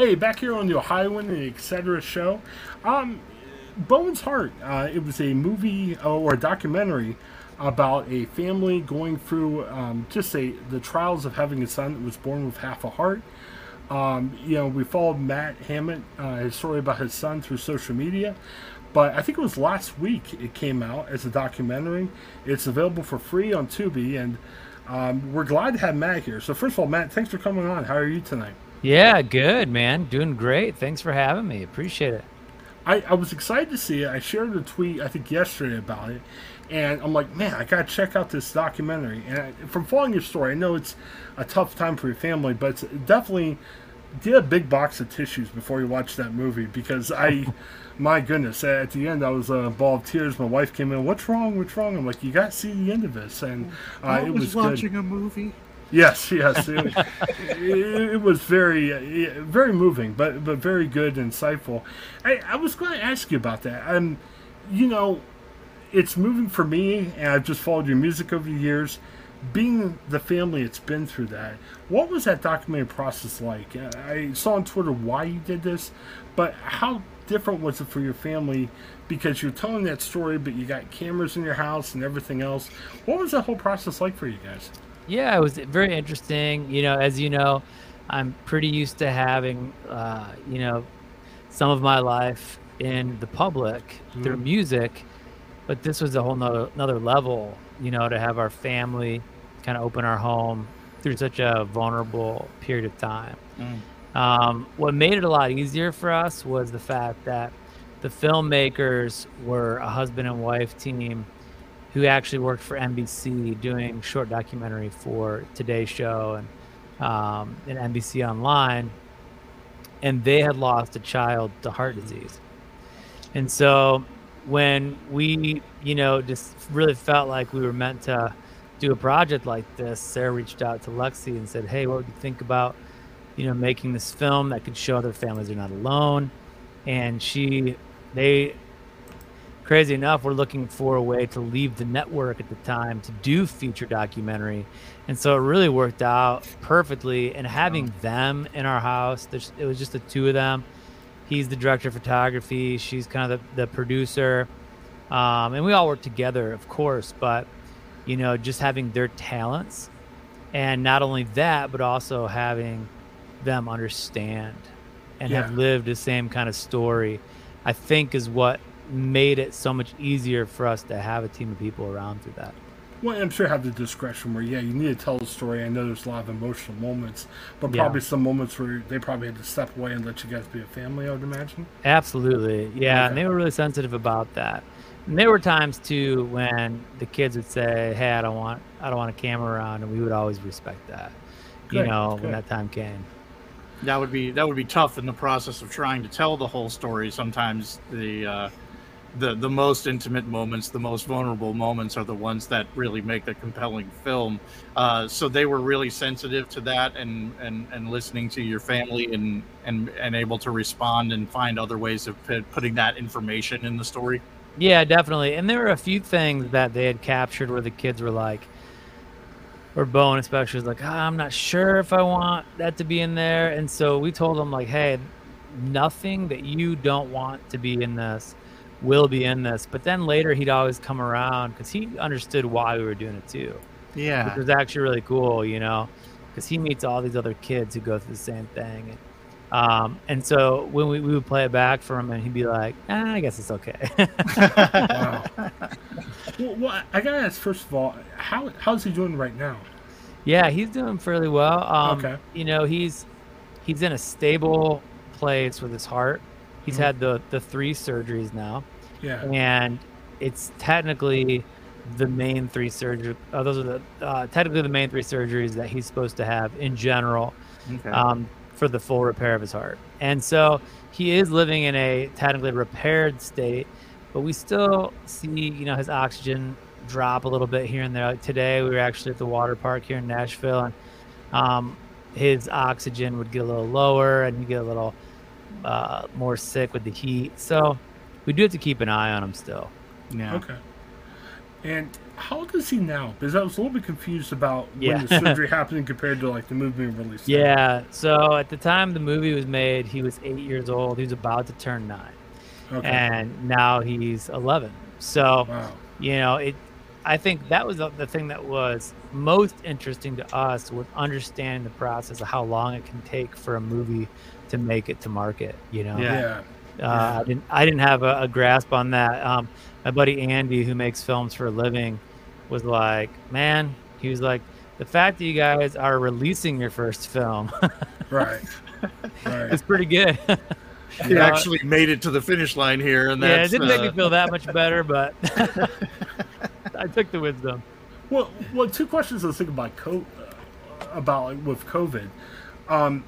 Hey, back here on the Ohioan and Etc. show. Um, Bowen's Heart. Uh, it was a movie uh, or a documentary about a family going through um, just say the trials of having a son that was born with half a heart. Um, you know, we followed Matt Hammitt, uh, his story about his son through social media. But I think it was last week it came out as a documentary. It's available for free on Tubi, and um, we're glad to have Matt here. So, first of all, Matt, thanks for coming on. How are you tonight? Yeah, good, man. Doing great. Thanks for having me. Appreciate it. I, I was excited to see it. I shared a tweet, I think, yesterday about it. And I'm like, man, I got to check out this documentary. And I, from following your story, I know it's a tough time for your family, but it's definitely get a big box of tissues before you watch that movie because I, my goodness, at the end I was a ball of tears. My wife came in, what's wrong? What's wrong? I'm like, you got to see the end of this, and uh, it was, was watching good. a movie. Yes, yes, it, it, was very, very moving, but but very good, insightful. I, I was going to ask you about that. Um, you know, it's moving for me, and I've just followed your music over the years. Being the family it's been through that, what was that documentary process like? I saw on Twitter why you did this, but how different was it for your family? Because you're telling that story, but you got cameras in your house and everything else. What was that whole process like for you guys? Yeah, it was very interesting. You know, as you know, I'm pretty used to having, uh, you know, some of my life in the public mm-hmm. through music, but this was a whole nother, another level, you know, to have our family kind of open our home through such a vulnerable period of time. Mm. Um, what made it a lot easier for us was the fact that the filmmakers were a husband and wife team who actually worked for NBC doing short documentary for Today Show and um, and NBC Online, and they had lost a child to heart disease, and so when we you know just really felt like we were meant to do a project like this, Sarah reached out to Lexi and said, "Hey, what would you think about you know making this film that could show other families they're not alone?" And she they crazy enough, we're looking for a way to leave the network at the time to do feature documentary. And so it really worked out perfectly. And having them in our house, it was just the two of them. He's the director of photography, she's kind of the, the producer. Um, and we all work together, of course, but you know, just having their talents and not only that, but also having them understand and yeah. have lived the same kind of story, I think is what made it so much easier for us to have a team of people around through that. Well, I'm sure have the discretion where, yeah, you need to tell the story. I know there's a lot of emotional moments, but probably yeah. some moments where they probably had to step away and let you guys be a family. I would imagine. Absolutely, yeah, okay. and they were really sensitive about that. And there were times too when the kids would say, "Hey, I don't want, I don't want a camera around," and we would always respect that. Good. You know, when that time came. That would be that would be tough in the process of trying to tell the whole story. Sometimes the uh, the the most intimate moments, the most vulnerable moments, are the ones that really make the compelling film. Uh, so they were really sensitive to that, and and and listening to your family, and and and able to respond and find other ways of putting that information in the story. Yeah, definitely. And there were a few things that they had captured where the kids were like, or Bowen especially was like, oh, I'm not sure if I want that to be in there. And so we told them like, hey, nothing that you don't want to be in this will be in this. But then later he'd always come around because he understood why we were doing it too. Yeah. Which was actually really cool, you know, because he meets all these other kids who go through the same thing. And, um, and so when we, we would play it back for him and he'd be like, eh, I guess it's okay. wow. Well, well, I gotta ask first of all, how how's he doing right now? Yeah, he's doing fairly well. Um, okay. You know, he's he's in a stable place with his heart. He's mm-hmm. had the the three surgeries now. Yeah. And it's technically the main three surgeries. Uh, those are the uh, technically the main three surgeries that he's supposed to have in general okay. um, for the full repair of his heart. And so he is living in a technically repaired state, but we still see you know his oxygen drop a little bit here and there. Like today, we were actually at the water park here in Nashville, and um, his oxygen would get a little lower, and he get a little uh, more sick with the heat. So we do have to keep an eye on him still. Yeah. Okay. And how old is he now? Because I was a little bit confused about Yeah. when the surgery happened compared to like the movie being released. Yeah. So at the time the movie was made, he was eight years old. He was about to turn nine, Okay. and now he's 11. So wow. you know it. I think that was the, the thing that was most interesting to us was understanding the process of how long it can take for a movie to make it to market. You know. Yeah. Uh, I didn't. I didn't have a, a grasp on that. Um, my buddy Andy, who makes films for a living, was like, "Man," he was like, "The fact that you guys are releasing your first film Right. Right. is pretty good." You Yeah. actually made it to the finish line here, and yeah, it didn't make me uh, feel that much better, but I took the wisdom. Well, well, two questions I was thinking about co- uh, about like, with COVID. Um,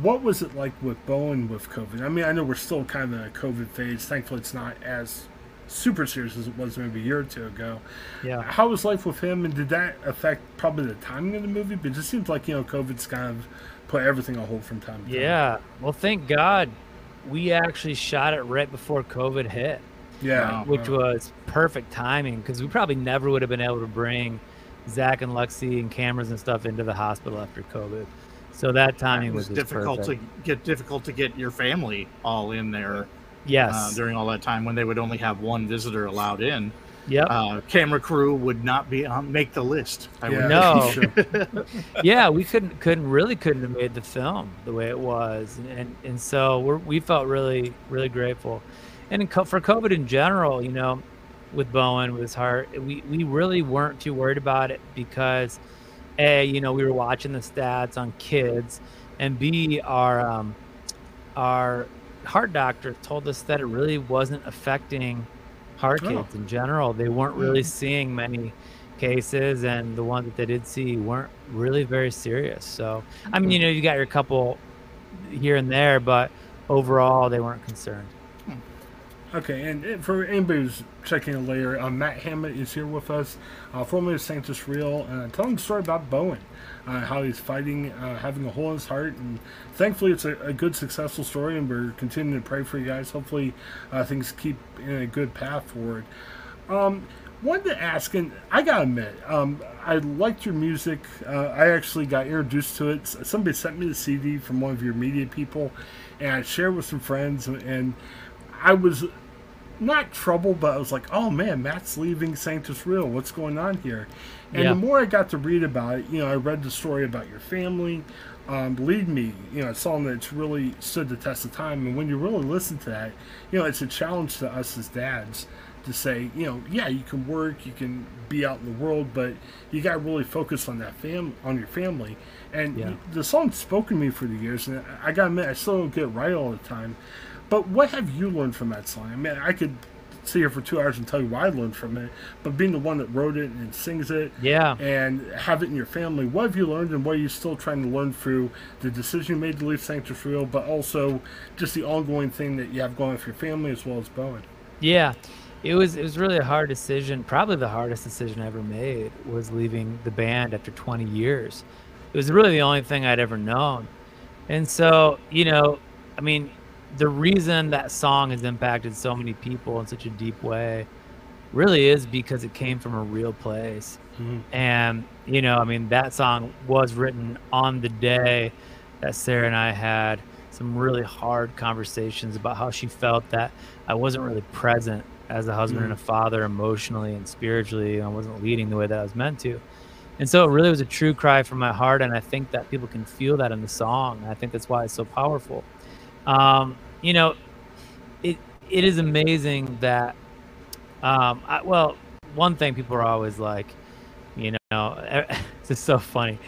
what was it like with Bowen with COVID? I mean, I know we're still kind of in a COVID phase. Thankfully, it's not as super serious as it was maybe a year or two ago. Yeah. How was life with him, and did that affect probably the timing of the movie? But it just seems like you know, COVID's kind of put everything on hold from time to time. Yeah. Well, thank God we actually shot it right before COVID hit. yeah, Wow. which was perfect timing because we probably never would have been able to bring Zach and Lexi and cameras and stuff into the hospital after COVID. So that timing it was was, difficult perfect. to get difficult to get your family all in there Yes. uh, during all that time when they would only have one visitor allowed in. yep. Uh, camera crew would not be on make the list. I would Yeah, No. sure. yeah, we couldn't couldn't really couldn't have made the film the way it was, and and so we're, we felt really really grateful, and in, co- for COVID in general, you know, with Bowen with his heart, we we really weren't too worried about it because, a you know we were watching the stats on kids, and b our um, our heart doctor told us that it really wasn't affecting heart Oh. kids in general. They weren't really seeing many cases, and the ones that they did see weren't really very serious. So, I mean, you know, you got your couple here and there, but overall, they weren't concerned. Okay, and for anybody who's checking in later, uh, Matt Hammitt is here with us, uh, formerly of Sanctus Real, uh, telling a story about Bowen, uh, how he's fighting, uh, having a hole in his heart, and thankfully it's a, a good, successful story, and we're continuing to pray for you guys. Hopefully, uh, things keep in a good path forward. Um, wanted to ask, and I gotta admit, um, I liked your music. Uh, I actually got introduced to it. Somebody sent me the CD from one of your media people, and I shared with some friends, and I was not trouble, but I was like, oh man, Matt's leaving Sanctus Real. What's going on here? And Yeah. the more I got to read about it, you know, I read the story about your family. Um, believe me, you know, it's something that's really stood the test of time. And when you really listen to that, you know, it's a challenge to us as dads to say, you know, yeah, you can work, you can be out in the world, but you got to really focus on that fam, on your family. And Yeah. the song's spoken to me for the years, and I got to admit, I still don't get it right all the time. But what have you learned from that song? I mean, I could sit here for two hours and tell you what I learned from it, but being the one that wrote it and sings it Yeah. and have it in your family, what have you learned and what are you still trying to learn through the decision you made to leave Sanctus Real, but also just the ongoing thing that you have going with your family as well as Bowen? Yeah, it was it was really a hard decision. Probably the hardest decision I ever made was leaving the band after 20 years. It was really the only thing I'd ever known, and so you know, I mean, the reason that song has impacted so many people in such a deep way really is because it came from a real place. Mhm. And, you know, I mean, that song was written on the day that Sarah and I had some really hard conversations about how she felt that I wasn't really present as a husband and a father emotionally and spiritually. And I wasn't leading the way that I was meant to. And so it really was a true cry from my heart. And I think that people can feel that in the song. I think that's why it's so powerful. Um, you know, it it is amazing that um, I, well, one thing people are always like, you know, it's just so funny.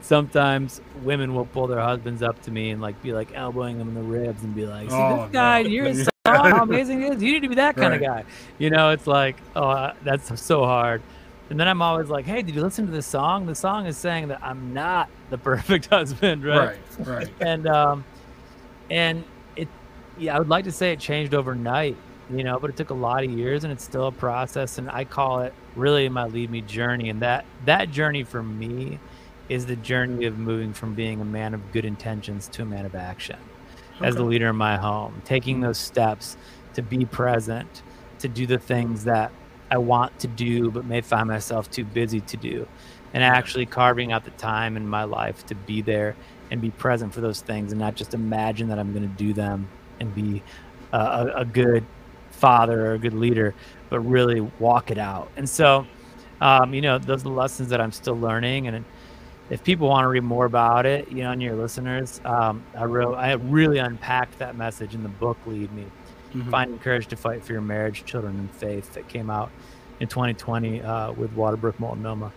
Sometimes women will pull their husbands up to me and like be like elbowing them in the ribs and be like, "See Oh, this guy, no. you're song, how amazing it is. You need to be that kind of guy." You know, it's like, oh, uh, that's so hard. And then I'm always like, "Hey, did you listen to the song? The song is saying that I'm not the perfect husband, right?" Right, right. and um and yeah i would like to say it changed overnight you know but it took a lot of years and it's still a process and i call it really my lead me journey and that that journey for me is the journey of moving from being a man of good intentions to a man of action as the leader in my home taking those steps to be present to do the things that I want to do, but may find myself too busy to do. And actually carving out the time in my life to be there and be present for those things and not just imagine that I'm going to do them and be a, a, good father or a good leader, but really walk it out. And so, um, you know, those are the lessons that I'm still learning. And if people want to read more about it, you know, and your listeners, um, I wrote, I really unpacked that message in the book Lead Me, mm-hmm. Finding Courage to Fight for Your Marriage, Children, and Faith that came out in 2020 uh, with Waterbrook Multnomah.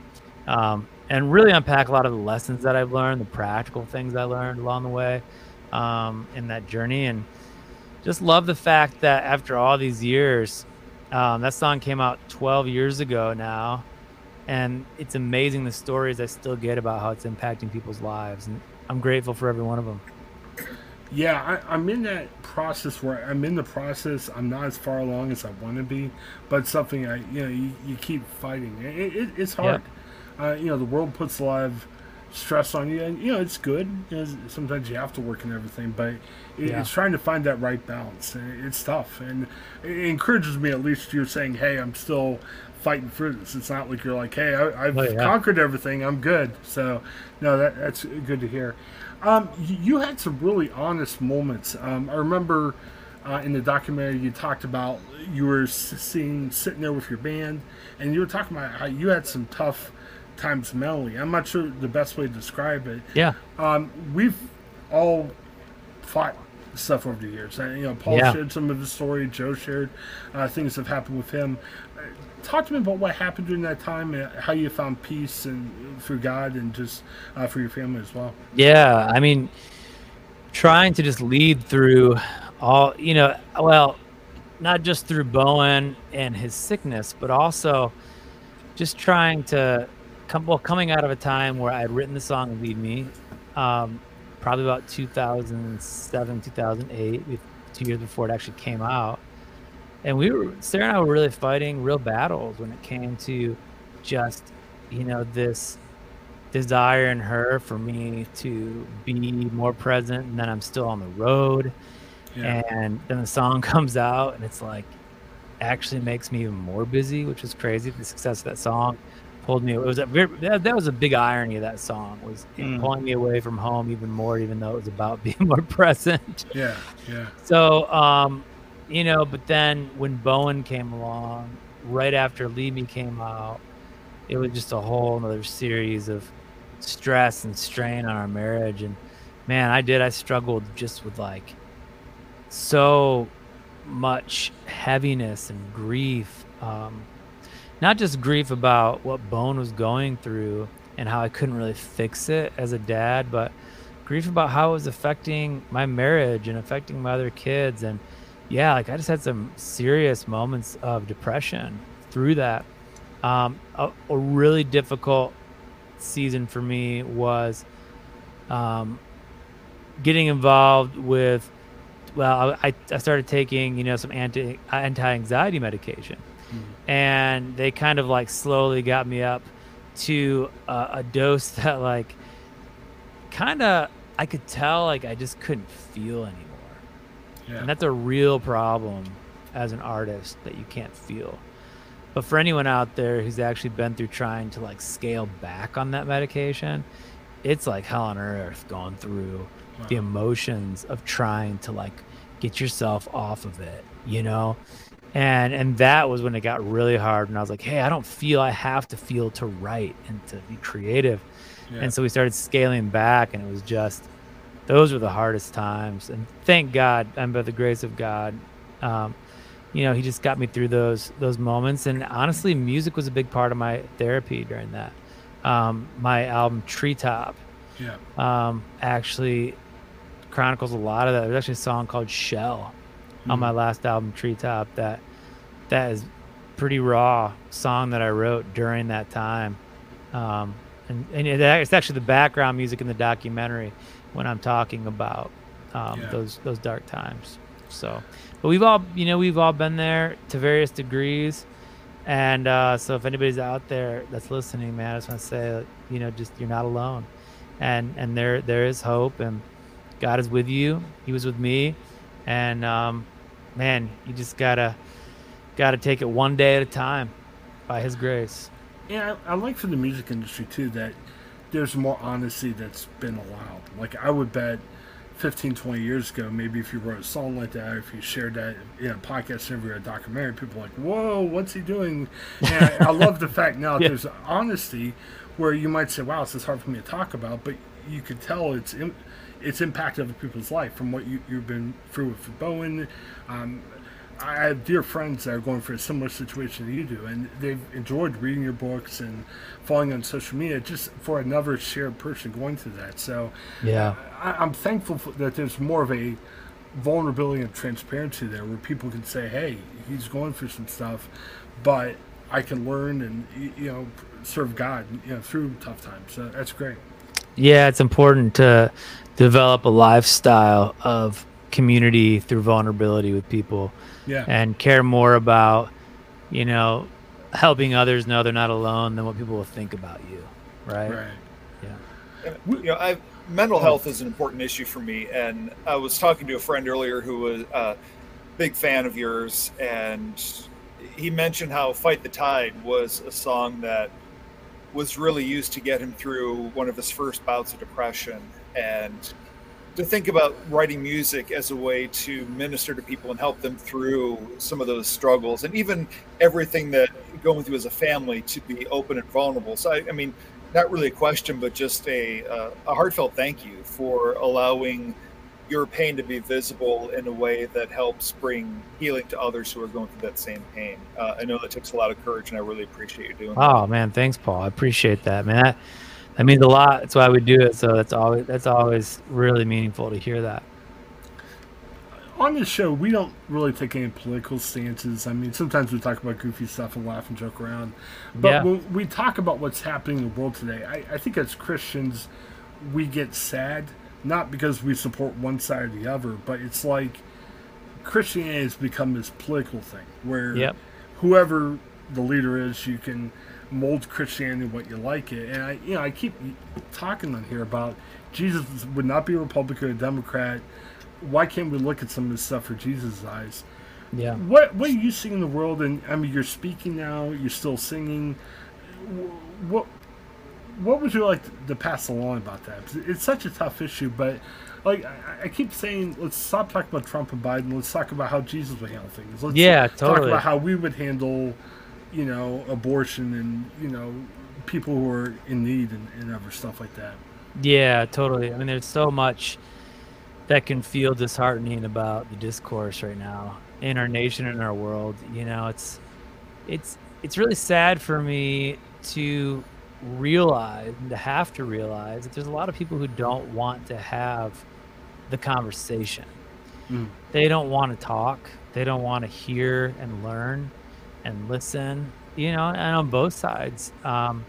Um, and really unpack a lot of the lessons that I've learned, the practical things I learned along the way um, in that journey. And just love the fact that after all these years, um, that song came out 12 years ago now and it's amazing the stories I still get about how it's impacting people's lives, and I'm grateful for every one of them. Yeah, I, am in that process where I'm in the process. I'm not as far along as I want to be, but something I, you know, you, you keep fighting. It, it, it's hard. Uh, you know, the world puts a lot of stress on you, and you know it's good. Sometimes you have to work and everything, but it, yeah. it's trying to find that right balance. It's tough, and it encourages me. At least you're saying, "Hey, I'm still fighting through this. It's not like you're like, hey, I, have oh, yeah. conquered everything. I'm good. So, no, that, that's good to hear. Um, you, you, had some really honest moments. Um, I remember uh, in the documentary you talked about you were seeing sitting there with your band, and you were talking about how you had some tough times mentally. I'm not sure the best way to describe it. Yeah. Um, we've all fought stuff over the years. And, you know, Paul yeah. shared some of his story. Joe shared uh, things that have happened with him talk to me about what happened during that time and how you found peace and for God and just uh, for your family as well. Yeah, I mean, trying to just lead through all, you know, well, not just through Bowen and his sickness, but also just trying to come, well, coming out of a time where I'd written the song "Lead Me," um, probably about 2007, 2008, two years before it actually came out. And we were Sarah and I were really fighting real battles when it came to just you know this desire in her for me to be more present and then I'm still on the road. Yeah. and then the song comes out and it's like actually makes me even more busy which is crazy the success of that song pulled me it was a very, that, that was a big irony of that song was mm. pulling me away from home even more even though it was about being more present yeah yeah so um you know, but then when Bowen came along, right after Lead Me came out, it was just a whole another series of stress and strain on our marriage. And man, I did. I struggled just with like so much heaviness and grief. Um, not just grief about what Bowen was going through and how I couldn't really fix it as a dad, but grief about how it was affecting my marriage and affecting my other kids and yeah, like I just had some serious moments of depression through that. Um, a, a, really difficult season for me was um, getting involved with. Well, I, I started taking you know some anti anti anxiety medication, mm-hmm. and they kind of like slowly got me up to a, a dose that like kind of I could tell like I just couldn't feel anymore yeah. And that's a real problem as an artist that you can't feel. But for anyone out there who's actually been through trying to like scale back on that medication, it's like hell on earth going through wow. the emotions of trying to like get yourself off of it, you know? And and that was when it got really hard and I was like, "Hey, I don't feel I have to feel to write and to be creative." Yeah. And so we started scaling back and it was just those were the hardest times. And thank God, and by the grace of God, um, you know, he just got me through those those moments. And honestly, music was a big part of my therapy during that. Um, my album Treetop, yeah, um, actually chronicles a lot of that. There's actually a song called Shell mm. on my hmm. last album Treetop that that is pretty raw song that I wrote during that time. Um, and, and it's actually the background music in the documentary when I'm talking about um, yeah. those those dark times. So, but we've all you know we've all been there to various degrees, and uh, so if anybody's out there that's listening, man, I just want to say you know just you're not alone, and and there there is hope, and God is with you. He was with me, and um, man, you just gotta gotta take it one day at a time. by His grace. Yeah, I, I like for the music industry too that there's more honesty that's been allowed. Like I would bet 15, 20 years ago, maybe if you wrote a song like that, or if you shared that in a podcast interview or a documentary, people like, whoa, what's he doing? And I, I love the fact now Yeah. there's honesty where you might say, wow, this is hard for me to talk about, but you could tell it's it's impact other people's life from what you, you've been through with Bowen. Um, I have dear friends that are going through a similar situation that you do, and they've enjoyed reading your books and following on social media just for another shared person going through that. So Yeah. I, I'm thankful for, that there's more of a vulnerability and transparency there where people can say, hey, he's going through some stuff, but I can learn and, you know, serve God, you know, through tough times. So that's great. Yeah, it's important to develop a lifestyle of community through vulnerability with people Yeah. and care more about, you know, helping others know they're not alone than what people will think about you. Right. right. Yeah. you know, I mental health is an important issue for me, and I was talking to a friend earlier who was a big fan of yours, and he mentioned how "Fight the Tide" was a song that was really used to get him through one of his first bouts of depression, and to think about writing music as a way to minister to people and help them through some of those struggles, and even everything that going through as a family to be open and vulnerable. So, I, I mean not really a question, but just a, uh, a heartfelt thank you for allowing your pain to be visible in a way that helps bring healing to others who are going through that same pain. Uh, I know that takes a lot of courage, and I really appreciate you doing that. Oh man, thanks, Paul. I appreciate that, man. That, that means a lot. That's why we do it. So that's always that's always really meaningful to hear that. on this show, we don't really take any political stances. I mean, sometimes we talk about goofy stuff and laugh and joke around. But Yeah. when we talk about what's happening in the world today, I, I think as Christians, we get sad, not because we support one side or the other, but it's like Christianity has become this political thing where Yep. whoever the leader is, you can mold Christianity what you like it. And I, you know, I keep talking on here about Jesus would not be a Republican or Democrat. Why can't we look at some of this stuff for Jesus' eyes? Yeah. What What are you seeing in the world? And I mean, you're speaking now. You're still singing. What What would you like to pass along about that? It's such a tough issue, but like I, I keep saying, let's stop talking about Trump and Biden. Let's talk about how Jesus would handle things. Let's Yeah, talk about how we would handle, you know, abortion and you know people who are in need and, and other stuff like that. Yeah, totally. I mean, there's so much that can feel disheartening about the discourse right now in our nation and our world. You know, it's it's it's really sad for me to realize and to have to realize that there's a lot of people who don't want to have the conversation. Mm. They don't want to talk. They don't want to hear and learn and listen. You know, and on both sides. Um,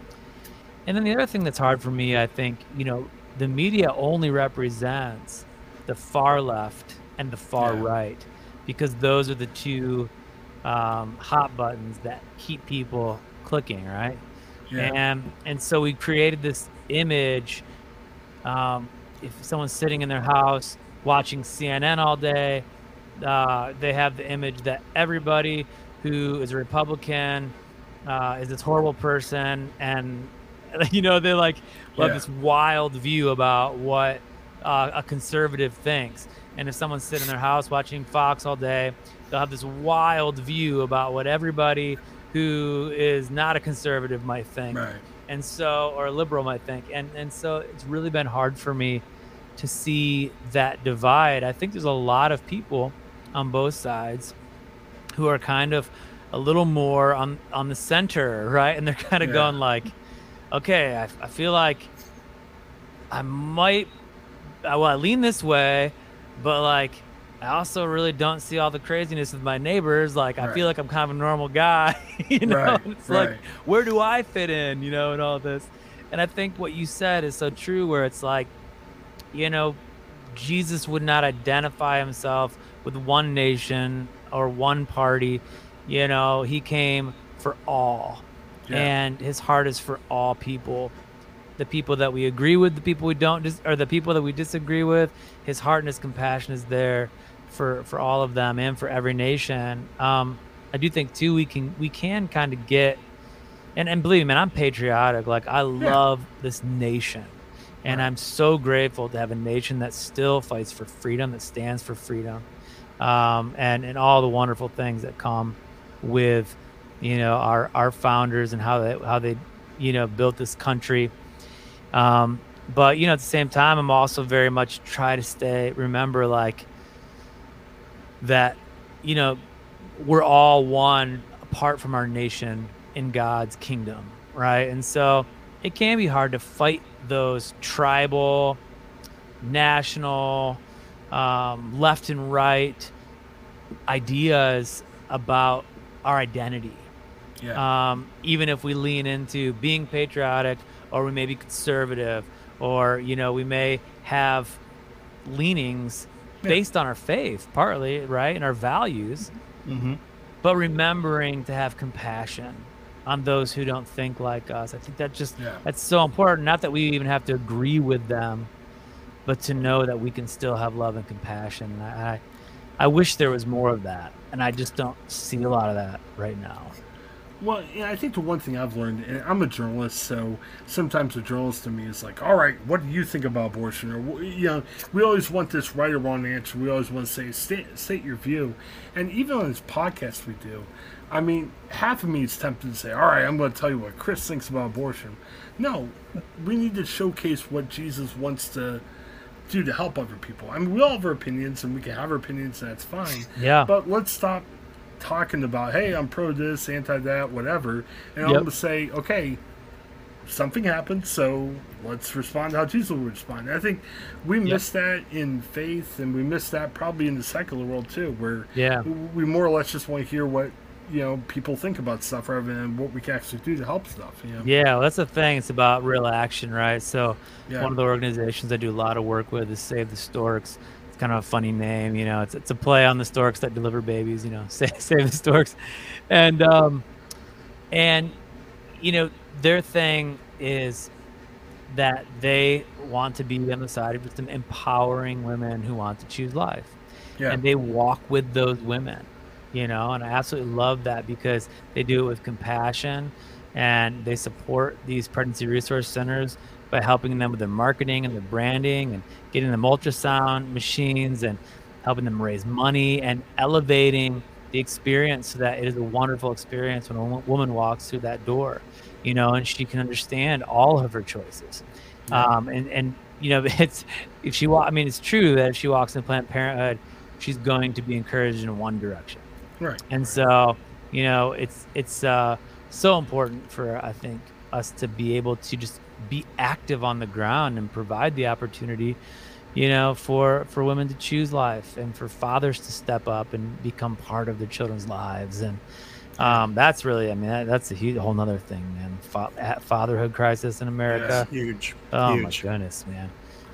and then the other thing that's hard for me, I think, you know, the media only represents the far left and the far Yeah. right because those are the two um, hot buttons that keep people clicking, right? Yeah. And and so we created this image. Um, if someone's sitting in their house watching CNN all day, uh, they have the image that everybody who is a Republican uh, is this horrible person, and you know they like have Yeah. this wild view about what uh, a conservative thinks. And if someone's sitting in their house watching Fox all day, they'll have this wild view about what everybody who is not a conservative might think Right. and so or a liberal might think and and so it's really been hard for me to see that divide i think there's a lot of people on both sides who are kind of a little more on on the center right and they're kind of Yeah. going like okay I, I feel like i might I, well, I lean this way but like I also really don't see all the craziness of my neighbors. Like, I feel like I'm kind of a normal guy, you know? Right, It's like, where do I fit in, you know, and all this. And I think what you said is so true, where it's like, you know, Jesus would not identify himself with one nation or one party. You know, he came for all, Yeah. and his heart is for all people. The people that we agree with, the people we don't, dis- or the people that we disagree with. His heart and his compassion is there for for all of them and for every nation. Um, I do think too we can we can kind of get and and believe me, man, I'm patriotic. Like I love this nation, and I'm so grateful to have a nation that still fights for freedom, that stands for freedom, um, and and all the wonderful things that come with, you know, our our founders and how they how they, you know, built this country. Um, but you know, at the same time, I'm also very much try to stay remember like that, you know, we're all one apart from our nation in God's kingdom, right? And so it can be hard to fight those tribal, national, um, left and right ideas about our identity. Yeah. Um, even if we lean into being patriotic or we may be conservative or, you know, we may have leanings Yeah. based on our faith, partly, right? And our values Mm-hmm. but remembering to have compassion on those who don't think like us. I think that just Yeah. that's so important. Not that we even have to agree with them, but to know that we can still have love and compassion. And I, I, wish there was more of that, and I just don't see a lot of that right now. Well, yeah, I think the one thing I've learned, and I'm a journalist, so sometimes a journalist to me is like, all right, what do you think about abortion? Or, you know, we always want this right or wrong answer. We always want to say, state, state your view. And even on this podcast we do, I mean, half of me is tempted to say, all right, I'm going to tell you what Chris thinks about abortion. No, we need to showcase what Jesus wants to do to help other people. I mean, we all have our opinions, and we can have our opinions, and that's fine. Yeah. But let's stop talking about, hey, I'm pro this, anti that, whatever, and I'm Yep. to say, okay, something happened, so let's respond to how Jesus would respond. I think we miss that in faith, and we miss that probably in the secular world too, where Yeah. we more or less just want to hear what you know people think about stuff rather than what we can actually do to help stuff. You know? Yeah, well, that's the thing. It's about real action, right? So, Yeah. one of the organizations I do a lot of work with is Save the Storks. It's kind of a funny name, you know. It's it's a play on the storks that deliver babies, you know. Save, save the storks, and um, and you know their thing is that they want to be on the side of just empowering women who want to choose life Yeah. and they walk with those women you know and i absolutely love that because they do it with compassion and they support these pregnancy resource centers by helping them with their marketing and their branding and getting them ultrasound machines and helping them raise money and elevating the experience so that it is a wonderful experience when a woman walks through that door you know and she can understand all of her choices. Um, and and you know it's if she wa- i mean it's true that if she walks in planned parenthood she's going to be encouraged in one direction right. and so you know it's it's uh, so important for i think us to be able to just be active on the ground and provide the opportunity you know for for women to choose life and for fathers to step up and become part of their children's lives and um, that's really i mean that, that's a huge whole nother thing man Fa- fatherhood crisis in america Huge. Oh Huge. my goodness, man.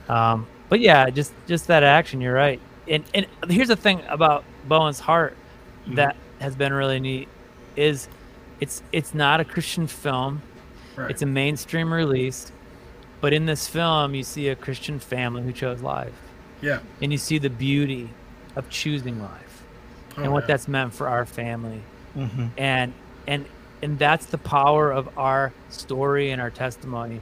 Um, but yeah, just just that action. You're right. And and here's the thing about Bowen's Heart Mm-hmm. that has been really neat is it's it's not a Christian film. Right. It's a mainstream release, but in this film you see a Christian family who chose life, yeah. and you see the beauty of choosing life Oh, and what yeah. that's meant for our family Mm-hmm. and and and that's the power of our story and our testimony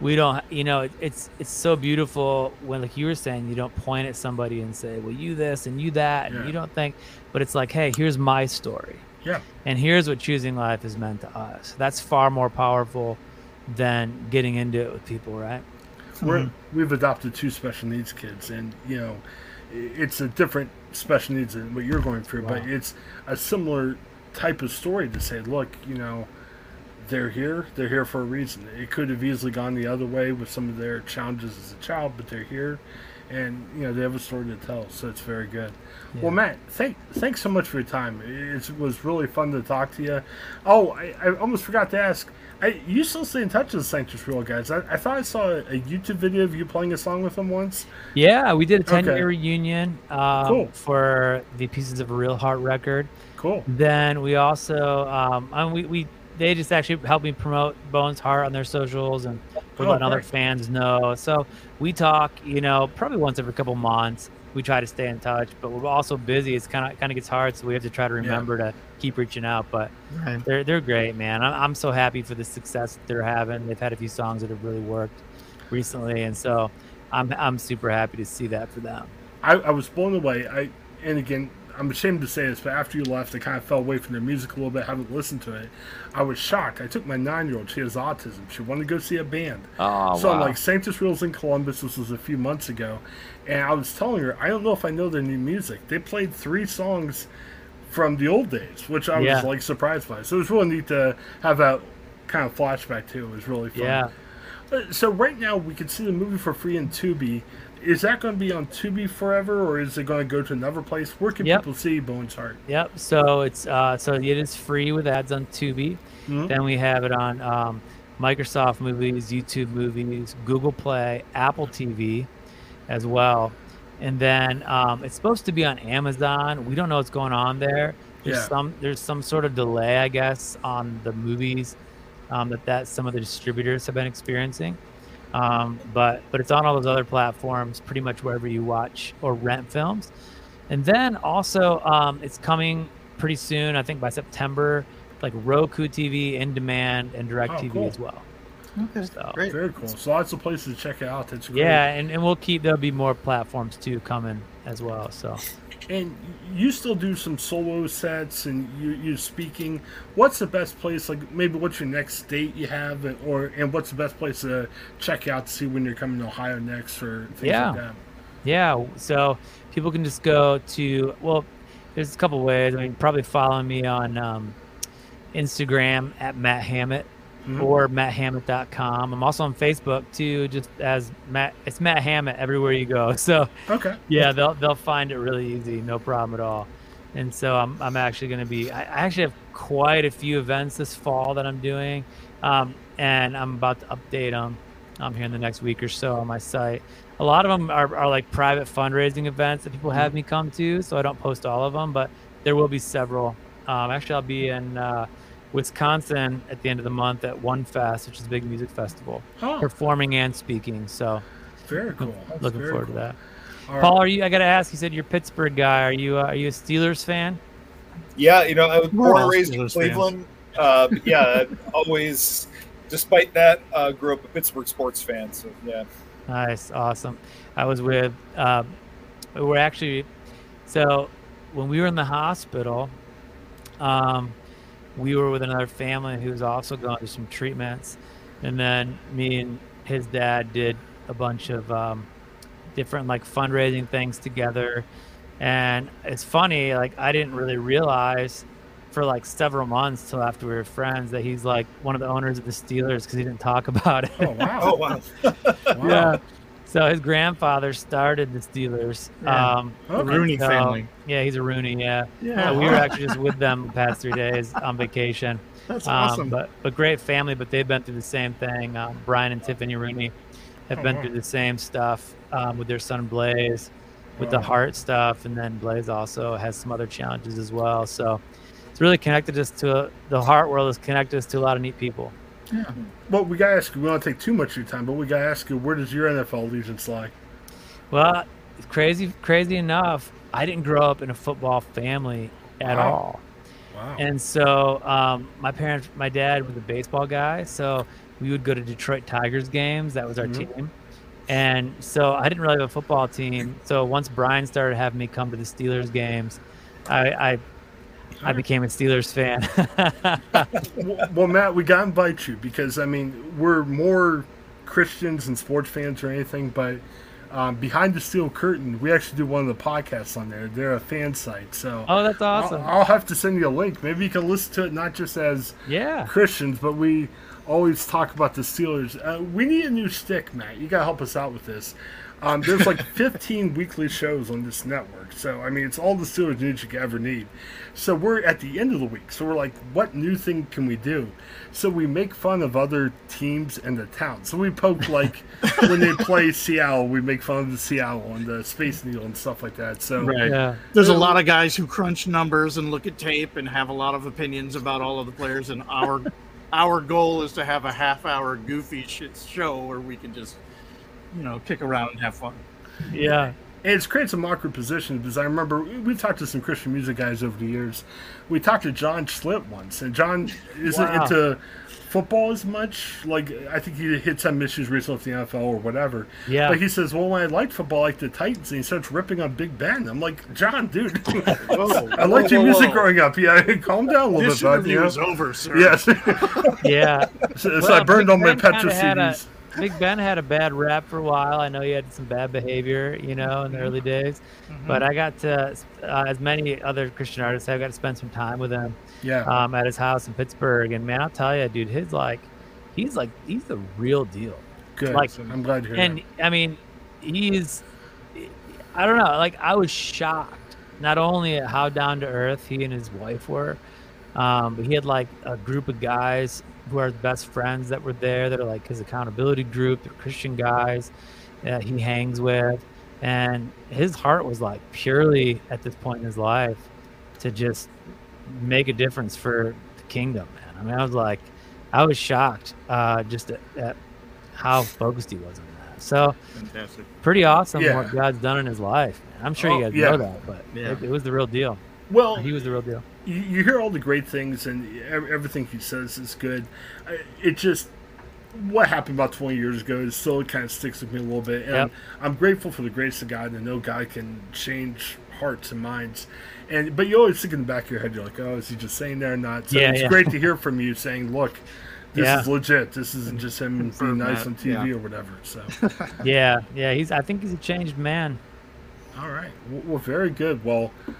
we don't you know it, it's it's so beautiful when like you were saying you don't point at somebody and say well you this and you that and Yeah. you don't think but it's like hey here's my story. Yeah. and here's what choosing life has meant to us. That's far more powerful than getting into it with people right? We're, mm-hmm. we've adopted two special needs kids, and you know, it's a different special needs than what you're going through, but it's a similar type of story to say, look, you know, they're here, they're here for a reason. It could have easily gone the other way with some of their challenges as a child, but they're here, and you know, they have a story to tell, so it's very good. Well, Matt, thank thanks so much for your time. It was really fun to talk to you. Oh, I, I almost forgot to ask. I, you still stay in touch with the Sanctus Real guys. I, I thought I saw a, a YouTube video of you playing a song with them once. yeah we did a 10 year Okay. reunion um, Cool. for the pieces of a real heart record Cool. Then we also, um, and we, we they just actually helped me promote Bowen's Heart on their socials and we're Oh, letting other fans know. So we talk, you know, probably once every couple months, we try to stay in touch. But we're also busy. It's kind of kind of gets hard, so we have to try to remember to keep reaching out. But Right. they're they're great, man. I'm I'm so happy for the success that they're having. They've had a few songs that have really worked recently, and so I'm I'm super happy to see that for them. I, I was blown away. I and again, I'm ashamed to say this, but after you left, I kind of fell away from their music a little bit. Haven't listened to it. I was shocked. I took my nine-year-old. She has autism. She wanted to go see a band. Oh so I'm like Sanctus Real's in Columbus. This was a few months ago, and I was telling her I don't know if I know their new music. They played three songs from the old days, which I was like surprised by. So it was really neat to have that kind of flashback too. It was really fun. yeah. Uh, So right now we can see the movie for free in Tubi. Is that going to be on Tubi forever, or is it going to go to another place? Where can Yep. people see Bowen's Heart? Yep. So it's uh, so it is free with ads on Tubi. Mhm. Then we have it on um, Microsoft Movies, YouTube Movies, Google Play, Apple TV, as well. And then um, it's supposed to be on Amazon. We don't know what's going on there. There's Yeah. some there's some sort of delay, I guess, on the movies um, that that some of the distributors have been experiencing. Um, but but it's on all those other platforms, pretty much wherever you watch or rent films. And then also, um, it's coming pretty soon. I think by September, like Roku TV, in demand, and Direct Oh, TV cool. as well. Okay. So Great. Very cool. So lots of places to check it out. That's great. yeah, and, and we'll keep there'll be more platforms too coming as well. So And you still do some solo sets and you you speaking. What's the best place? Like maybe what's your next date you have, and- or and what's the best place to check out to see when you're coming to Ohio next or things Yeah. like that? yeah, so people can just go to well, there's a couple ways. I mean, probably follow me on um, Instagram at Matt Hammitt Mhm. or matthammitt.com. I'm also on Facebook too, just as Matt. It's Matt Hammitt everywhere you go. So Okay. yeah, they'll they'll find it really easy, no problem at all. And so I'm I'm actually going to be. I, I actually have quite a few events this fall that I'm doing, um, and I'm about to update them I'm um, here in the next week or so on my site. A lot of them are, are like private fundraising events that people have me come to, so I don't post all of them, but there will be several. Um, actually, I'll be in uh, Wisconsin at the end of the month at One Fest, which is a big music festival, Oh, performing and speaking. So very cool. That's looking very forward cool. to that. All right. Paul, are you? I gotta ask. You said you're a Pittsburgh guy. Are you? Uh, are you a Steelers fan? Yeah, you know, I was born and raised in Steelers fans. Cleveland. Uh, yeah, always. Despite that, uh, grew up a Pittsburgh sports fan. So yeah, Nice, awesome. I was with. Um, we're actually. So, when we were in the hospital, um, we were with another family who was also going through some treatments, and then me and his dad did a bunch of um, different like fundraising things together, and it's funny. Like I didn't really realize for like several months till after we were friends that he's like one of the owners of the Steelers because he didn't talk about it. Oh wow. oh wow, wow. Yeah. So his grandfather started the Steelers. Yeah. Um. Rooney so- family. Yeah, he's a Rooney. Yeah. Yeah. We were actually just with them the past three days on vacation. That's Um, awesome. But but great family. But they've been through the same thing. Um, Brian and Tiffany Rooney have Oh, been wow. through the same stuff um, with their son Blaze, with the heart stuff, and then Blaze also has some other challenges as well. So it's really connected us to the heart world. Has connected us to a lot of neat people. Well, we gotta ask you. We don't take too much of your time, but we gotta ask you, where does your NFL allegiance lie? Well, crazy, crazy enough, I didn't grow up in a football family at Wow. all, Wow. and so um, my parents, my dad was a baseball guy, so we would go to Detroit Tigers games. That was our Mhm. team, and so I didn't really have a football team. So once Brian started having me come to the Steelers games, I I, I became a Steelers fan. well, Matt, we gotta invite you because I mean we're more Christians and sports fans or anything, but um, behind the steel curtain, we actually do one of the podcasts on there. They're a fan site, so oh, that's awesome! I'll, I'll have to send you a link. Maybe you can listen to it not just as yeah, Christians, but we always talk about the Steelers. Uh, we need a new stick, Matt. You gotta help us out with this. Um, there's like 15 weekly shows on this network, so I mean it's all the Steelers news you could ever need. So we're at the end of the week, so we're like, what new thing can we do? So we make fun of other teams in the town. So we poke like when they play Seattle, we make fun of the Seattle and the Space Needle and stuff like that. So Right. yeah. There's a lot of guys who crunch numbers and look at tape and have a lot of opinions about all of the players. And our our goal is to have a half hour goofy shit show where we can just, you know, kick around and have fun. Yeah. And it's creates some awkward positions because I remember we talked to some Christian music guys over the years. We talked to John Schlitt once, and John isn't Wow. into football as much. Like I think he hit some issues recently with the NFL or whatever. Yeah. But he says, "Well, when I liked football, I like the Titans," and he starts ripping on Big Ben. I'm like, John, dude, Whoa, I liked your whoa, music whoa. growing up. Yeah, calm down a little This bit, bud. interview You know? is over, sir. Yes. Yeah. so, so I burned Big all my Ben Petra kinda a- CDs. Big Ben had a bad rap for a while. I know he had some bad behavior, you know, in the early days. But I got to, uh, as many other Christian artists, I got to spend some time with him Yeah. um, at his house in Pittsburgh. And man, I'll tell you, dude, his like, he's like, he's the real deal. Good. like- I'm glad hear And I mean, he's, I don't know, like I was shocked not only at how down to earth he and his wife were, um, but he had like a group of guys who are his best friends that were there that are like his accountability group, they're Christian guys that he hangs with. And his heart was like purely at this point in his life to just make a difference for the kingdom, man. I mean, I was like, I was shocked uh, just at, at how focused he was on that. So Fantastic. pretty awesome Yeah. what God's done in his life. Man. I'm sure Oh, you guys yeah. know that, but Yeah. it, it was the real deal. Well, He was the real deal. You, you hear all the great things and everything he says is good. It just what happened about 20 years ago is still kind of sticks with me a little bit. And Yep. I'm grateful for the grace of God and know God can change hearts and minds. And but you always think in the back of your head, you're like, oh, is he just saying that or not? So Yeah, it's yeah. great to hear from you saying, look. This Yeah. is legit. This isn't just him being nice that, on TV yeah. or whatever. So, Yeah, yeah. He's. I think he's a changed man. all right. Well, well very good. Well, M-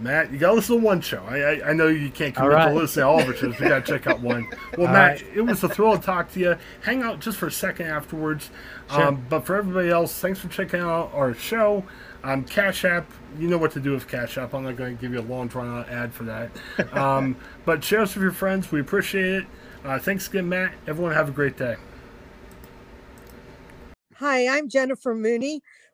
Matt, you got to listen to one show. I I, I know you can't All commit right. to listening to all of our shows. We got to check out one. Well, All Matt, it was a thrill to talk to you. Hang out just for a second afterwards. Sure. Um, but for everybody else, thanks for checking out our show. Um, Cash App, you know what to do with Cash App. I'm not going to give you a long drawn out ad for that. Um, but share us with your friends. We appreciate it. Uh, thanks again, Matt. Everyone have a great day. Hi, I'm Jennifer Mooney.